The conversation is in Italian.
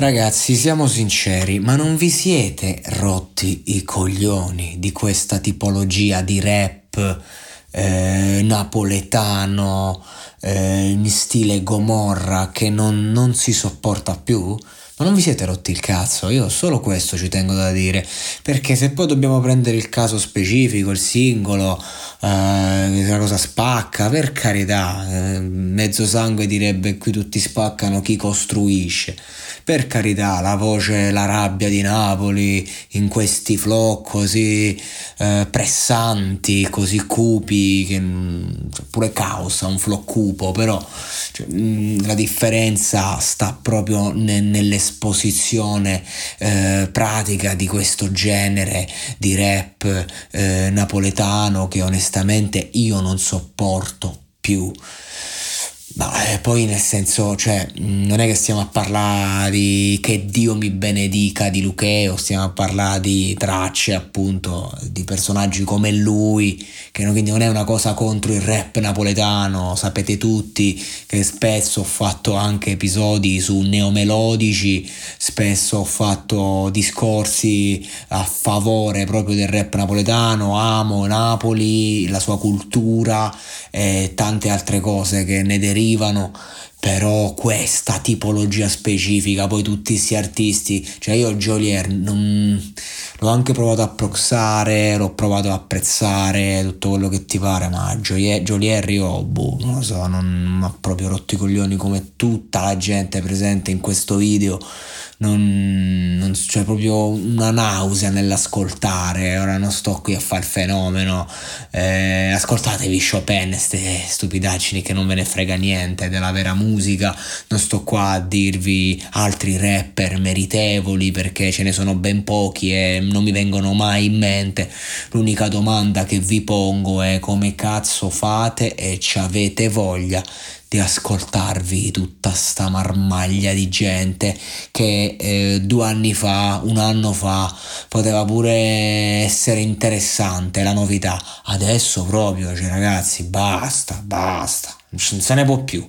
Ragazzi, siamo sinceri, ma non vi siete rotti i coglioni di questa tipologia di rap eh, napoletano eh, in stile Gomorra che non, non si sopporta più? Ma non vi siete rotti il cazzo? Io solo questo ci tengo da dire. Perché se poi dobbiamo prendere il caso specifico, il singolo, eh, la cosa spacca, per carità, eh, mezzo sangue direbbe qui tutti spaccano chi costruisce. Per carità, la voce, la rabbia di Napoli in questi flow così eh, pressanti, così cupi, che cioè, pure causa un flow cupo, però cioè, mh, la differenza sta proprio ne, nell'esposizione eh, pratica di questo genere di rap eh, napoletano che onestamente io non sopporto più. Ma eh, poi nel senso, cioè, non è che stiamo a parlare di che Dio mi benedica di Lucheo, stiamo a parlare di tracce appunto, di personaggi come lui, che non, quindi non è una cosa contro il rap napoletano, sapete tutti che spesso ho fatto anche episodi su neomelodici, spesso ho fatto discorsi a favore proprio del rap napoletano, amo Napoli, la sua cultura e tante altre cose che ne derivano derivano però questa tipologia specifica, poi tutti questi artisti, cioè io Jolier non, l'ho anche provato a proxare, l'ho provato a apprezzare, tutto quello che ti pare, ma Jolier, Jolier io, boh, non lo so, non mi ha proprio rotto i coglioni come tutta la gente presente in questo video, non, non c'è proprio una nausea nell'ascoltare, ora non sto qui a fare il fenomeno, eh, ascoltatevi Chopin, queste stupidaggini che non ve ne frega niente della vera musica, non sto qua a dirvi altri rapper meritevoli perché ce ne sono ben pochi e non mi vengono mai in mente, l'unica domanda che vi pongo è come cazzo fate e ci avete voglia di ascoltarvi tutta sta marmaglia di gente che eh, due anni fa, un anno fa poteva pure essere interessante la novità. Adesso proprio, cioè ragazzi, basta, basta, non se ne può più.